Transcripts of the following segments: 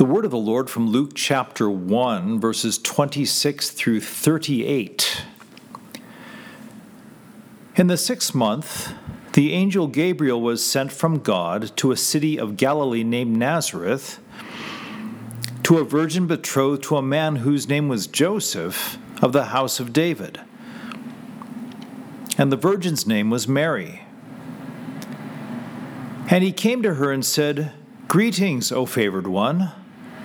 The word of the Lord from Luke chapter 1, verses 26 through 38. In the sixth month, the angel Gabriel was sent from God to a city of Galilee named Nazareth to a virgin betrothed to a man whose name was Joseph of the house of David. And the virgin's name was Mary. And he came to her and said, Greetings, O favored one.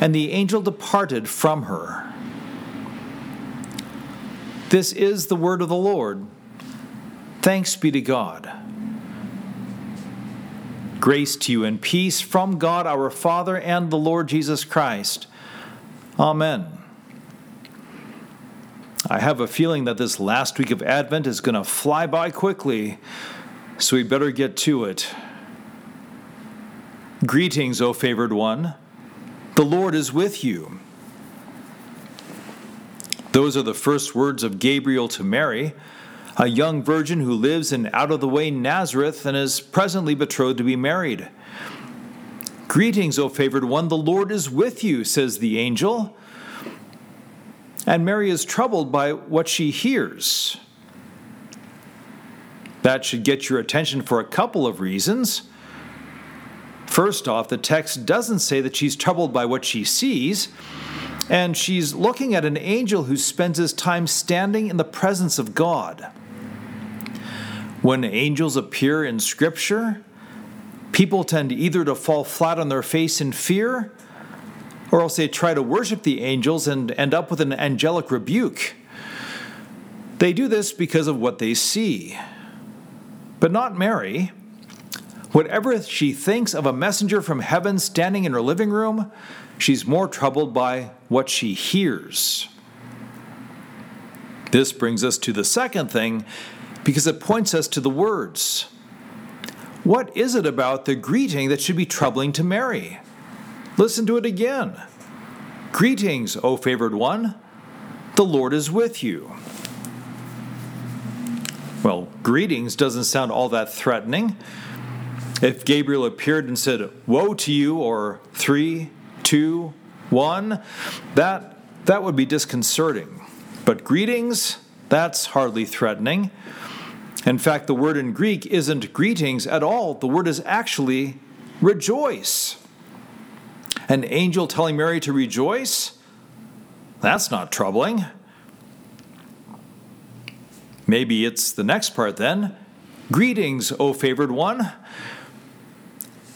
And the angel departed from her. This is the word of the Lord. Thanks be to God. Grace to you and peace from God our Father and the Lord Jesus Christ. Amen. I have a feeling that this last week of Advent is going to fly by quickly, so we better get to it. Greetings, O favored one. The Lord is with you. Those are the first words of Gabriel to Mary, a young virgin who lives in out of the way Nazareth and is presently betrothed to be married. Greetings, O favored one, the Lord is with you, says the angel. And Mary is troubled by what she hears. That should get your attention for a couple of reasons. First off, the text doesn't say that she's troubled by what she sees, and she's looking at an angel who spends his time standing in the presence of God. When angels appear in Scripture, people tend either to fall flat on their face in fear, or else they try to worship the angels and end up with an angelic rebuke. They do this because of what they see. But not Mary. Whatever she thinks of a messenger from heaven standing in her living room, she's more troubled by what she hears. This brings us to the second thing because it points us to the words. What is it about the greeting that should be troubling to Mary? Listen to it again. Greetings, O favored one. The Lord is with you. Well, greetings doesn't sound all that threatening. If Gabriel appeared and said, Woe to you, or three, two, one, that, that would be disconcerting. But greetings, that's hardly threatening. In fact, the word in Greek isn't greetings at all, the word is actually rejoice. An angel telling Mary to rejoice? That's not troubling. Maybe it's the next part then. Greetings, O favored one.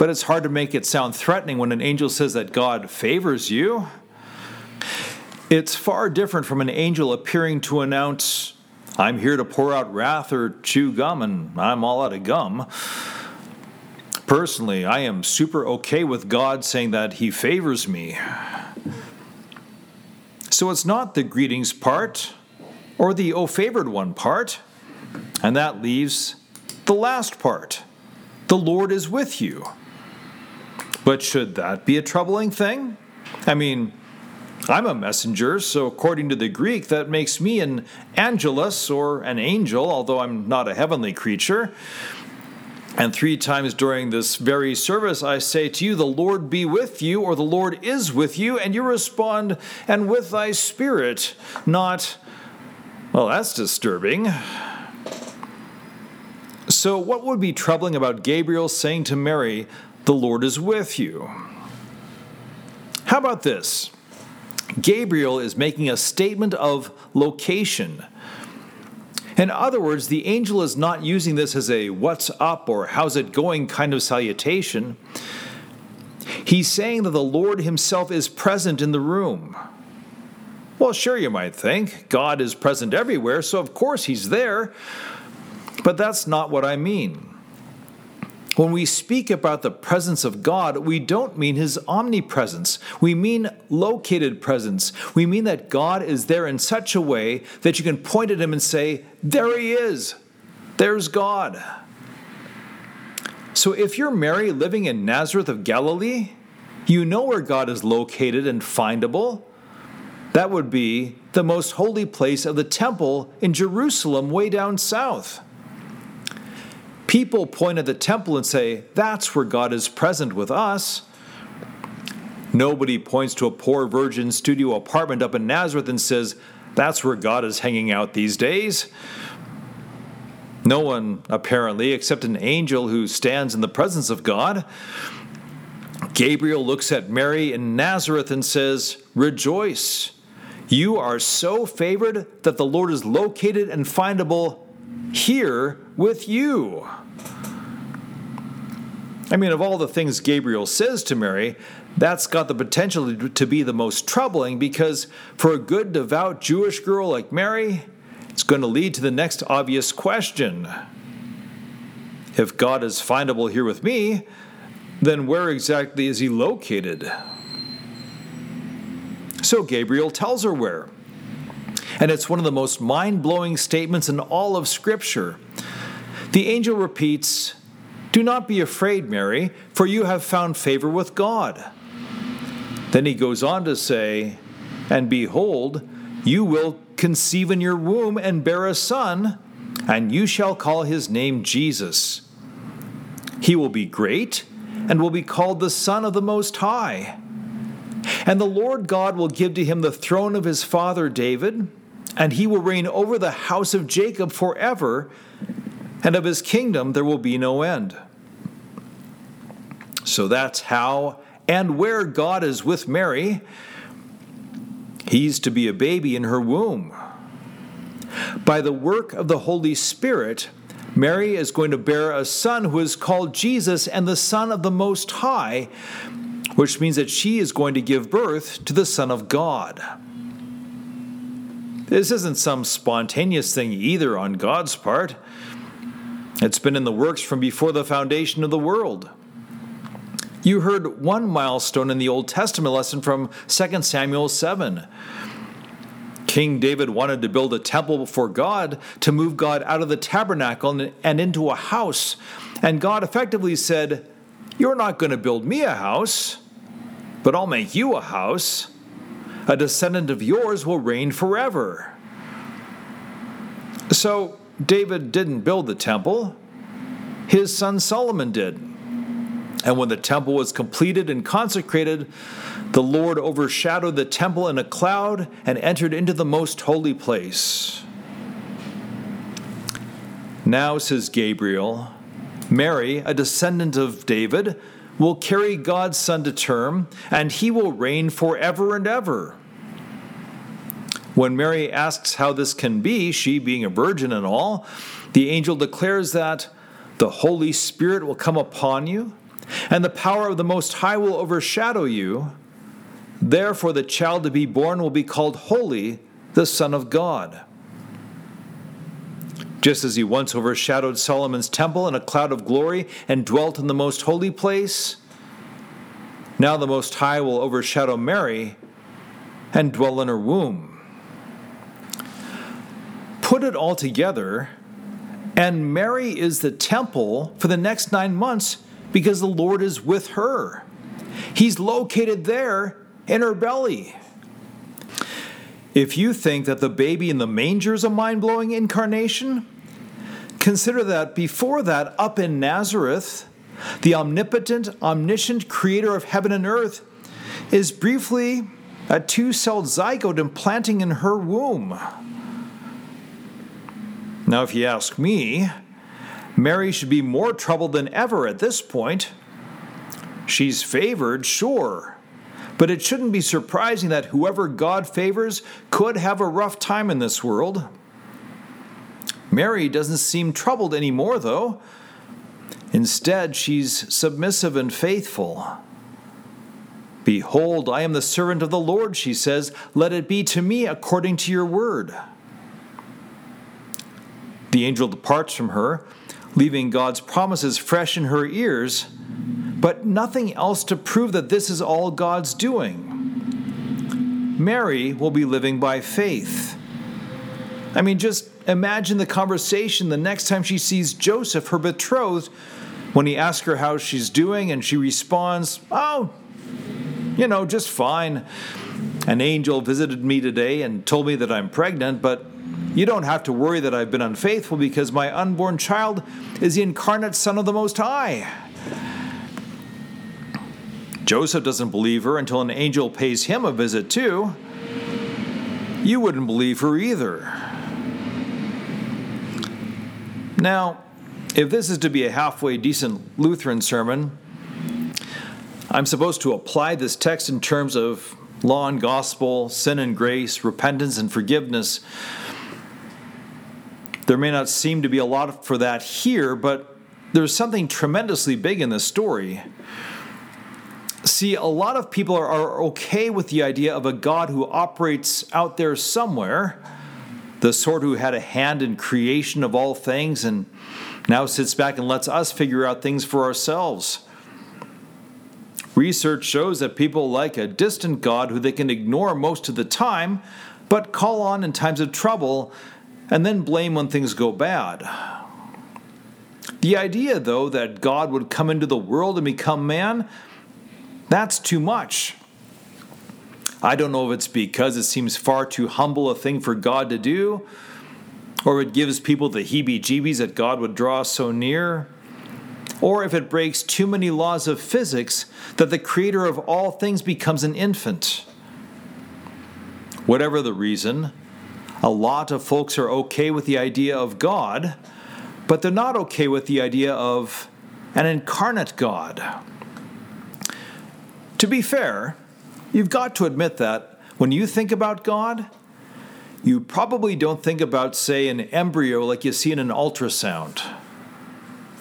But it's hard to make it sound threatening when an angel says that God favors you. It's far different from an angel appearing to announce, I'm here to pour out wrath or chew gum, and I'm all out of gum. Personally, I am super okay with God saying that He favors me. So it's not the greetings part or the oh favored one part, and that leaves the last part the Lord is with you. But should that be a troubling thing? I mean, I'm a messenger, so according to the Greek, that makes me an angelus or an angel, although I'm not a heavenly creature. And three times during this very service, I say to you, The Lord be with you, or the Lord is with you, and you respond, And with thy spirit, not, Well, that's disturbing. So, what would be troubling about Gabriel saying to Mary, The Lord is with you? How about this? Gabriel is making a statement of location. In other words, the angel is not using this as a what's up or how's it going kind of salutation. He's saying that the Lord Himself is present in the room. Well, sure, you might think. God is present everywhere, so of course He's there. But that's not what I mean. When we speak about the presence of God, we don't mean his omnipresence. We mean located presence. We mean that God is there in such a way that you can point at him and say, There he is. There's God. So if you're Mary living in Nazareth of Galilee, you know where God is located and findable. That would be the most holy place of the temple in Jerusalem, way down south. People point at the temple and say, That's where God is present with us. Nobody points to a poor virgin studio apartment up in Nazareth and says, That's where God is hanging out these days. No one, apparently, except an angel who stands in the presence of God. Gabriel looks at Mary in Nazareth and says, Rejoice. You are so favored that the Lord is located and findable here with you. I mean, of all the things Gabriel says to Mary, that's got the potential to be the most troubling because for a good, devout Jewish girl like Mary, it's going to lead to the next obvious question. If God is findable here with me, then where exactly is he located? So Gabriel tells her where. And it's one of the most mind blowing statements in all of Scripture. The angel repeats, do not be afraid, Mary, for you have found favor with God. Then he goes on to say, And behold, you will conceive in your womb and bear a son, and you shall call his name Jesus. He will be great and will be called the Son of the Most High. And the Lord God will give to him the throne of his father David, and he will reign over the house of Jacob forever and of his kingdom there will be no end. So that's how and where God is with Mary. He's to be a baby in her womb. By the work of the Holy Spirit, Mary is going to bear a son who is called Jesus and the Son of the Most High, which means that she is going to give birth to the Son of God. This isn't some spontaneous thing either on God's part. It's been in the works from before the foundation of the world. You heard one milestone in the Old Testament lesson from 2 Samuel 7. King David wanted to build a temple for God to move God out of the tabernacle and into a house. And God effectively said, You're not going to build me a house, but I'll make you a house. A descendant of yours will reign forever. So, David didn't build the temple, his son Solomon did. And when the temple was completed and consecrated, the Lord overshadowed the temple in a cloud and entered into the most holy place. Now, says Gabriel, Mary, a descendant of David, will carry God's son to term, and he will reign forever and ever. When Mary asks how this can be, she being a virgin and all, the angel declares that the Holy Spirit will come upon you, and the power of the Most High will overshadow you. Therefore, the child to be born will be called Holy, the Son of God. Just as he once overshadowed Solomon's temple in a cloud of glory and dwelt in the most holy place, now the Most High will overshadow Mary and dwell in her womb put it all together, and Mary is the temple for the next nine months because the Lord is with her. He's located there in her belly. If you think that the baby in the manger is a mind blowing incarnation, consider that before that, up in Nazareth, the omnipotent, omniscient creator of heaven and earth is briefly a two celled zygote implanting in her womb. Now, if you ask me, Mary should be more troubled than ever at this point. She's favored, sure, but it shouldn't be surprising that whoever God favors could have a rough time in this world. Mary doesn't seem troubled anymore, though. Instead, she's submissive and faithful. Behold, I am the servant of the Lord, she says. Let it be to me according to your word. The angel departs from her, leaving God's promises fresh in her ears but nothing else to prove that this is all God's doing. Mary will be living by faith. I mean, just imagine the conversation the next time she sees Joseph, her betrothed, when he asks her how she's doing, and she responds, Oh, you know, just fine. An angel visited me today and told me that I'm pregnant, but you don't have to worry that I've been unfaithful because my unborn child is the incarnate Son of the Most High. Joseph doesn't believe her until an angel pays him a visit, too. You wouldn't believe her either. Now, if this is to be a halfway decent Lutheran sermon, I'm supposed to apply this text in terms of law and gospel, sin and grace, repentance and forgiveness. There may not seem to be a lot for that here, but there's something tremendously big in this story. See, a lot of people are, are, okay with the idea of a God who operates out there somewhere, the sort who had a hand in creation of all things and now sits back and lets us figure out things for ourselves. Research shows that people like a distant God who they can ignore most of the time, but call on in times of trouble and then blame when things go bad. The idea, though, that God would come into the world and become man that's too much. I don't know if it's because it seems far too humble a thing for God to do, or it gives people the heebie jeebies that God would draw so near, or if it breaks too many laws of physics that the creator of all things becomes an infant. Whatever the reason, a lot of folks are okay with the idea of God, but they're not okay with the idea of an incarnate God. To be fair, you've got to admit that when you think about God, you probably don't think about, say, an embryo like you see in an ultrasound.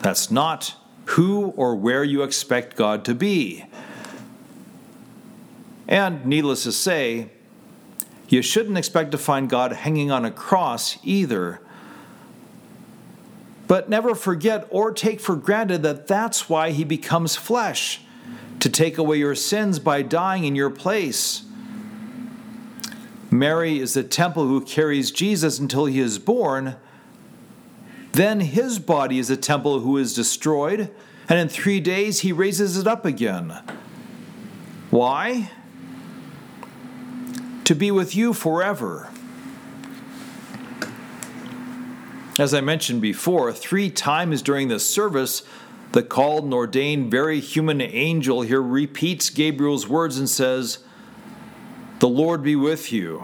That's not who or where you expect God to be. And needless to say, you shouldn't expect to find God hanging on a cross either. But never forget or take for granted that that's why he becomes flesh to take away your sins by dying in your place. Mary is the temple who carries Jesus until he is born. Then his body is a temple who is destroyed, and in three days he raises it up again. Why? To be with you forever. As I mentioned before, three times during this service, the called and ordained, very human angel here repeats Gabriel's words and says, The Lord be with you.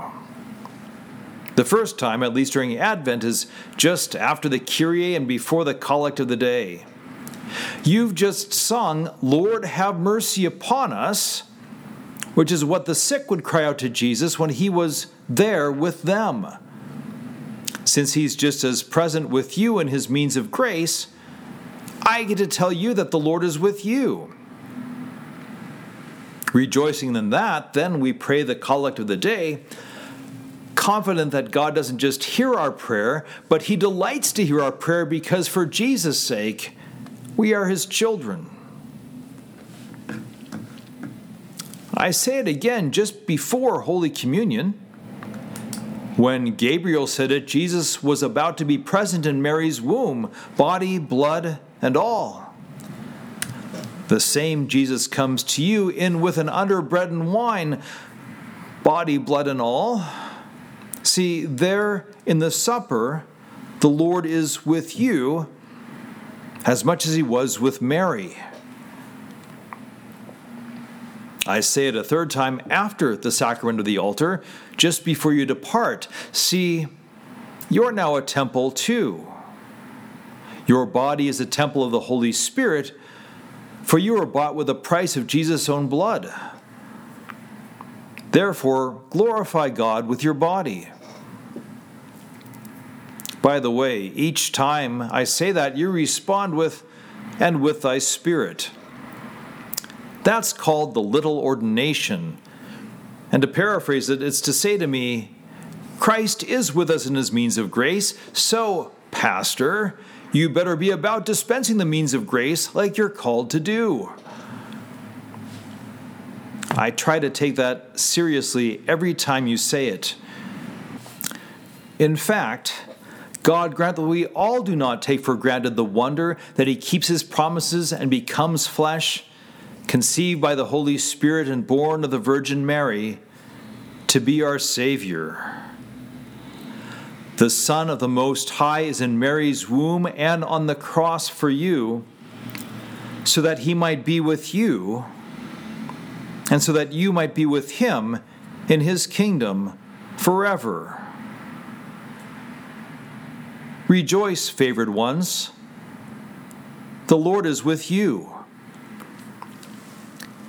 The first time, at least during Advent, is just after the Kyrie and before the collect of the day. You've just sung, Lord, have mercy upon us, which is what the sick would cry out to Jesus when he was there with them. Since he's just as present with you in his means of grace, I get to tell you that the Lord is with you. Rejoicing in that, then we pray the collect of the day, confident that God doesn't just hear our prayer, but He delights to hear our prayer because for Jesus' sake, we are His children. I say it again just before Holy Communion. When Gabriel said it, Jesus was about to be present in Mary's womb, body, blood, and all. The same Jesus comes to you in with an under bread and wine, body, blood, and all. See, there in the supper, the Lord is with you as much as he was with Mary. I say it a third time after the sacrament of the altar, just before you depart. See, you're now a temple too. Your body is a temple of the Holy Spirit, for you were bought with the price of Jesus' own blood. Therefore, glorify God with your body. By the way, each time I say that, you respond with, and with thy spirit. That's called the little ordination. And to paraphrase it, it's to say to me, Christ is with us in his means of grace, so, Pastor, you better be about dispensing the means of grace like you're called to do. I try to take that seriously every time you say it. In fact, God grant that we all do not take for granted the wonder that He keeps His promises and becomes flesh, conceived by the Holy Spirit and born of the Virgin Mary, to be our Savior. The Son of the Most High is in Mary's womb and on the cross for you, so that He might be with you, and so that you might be with Him in His kingdom forever. Rejoice, favored ones. The Lord is with you.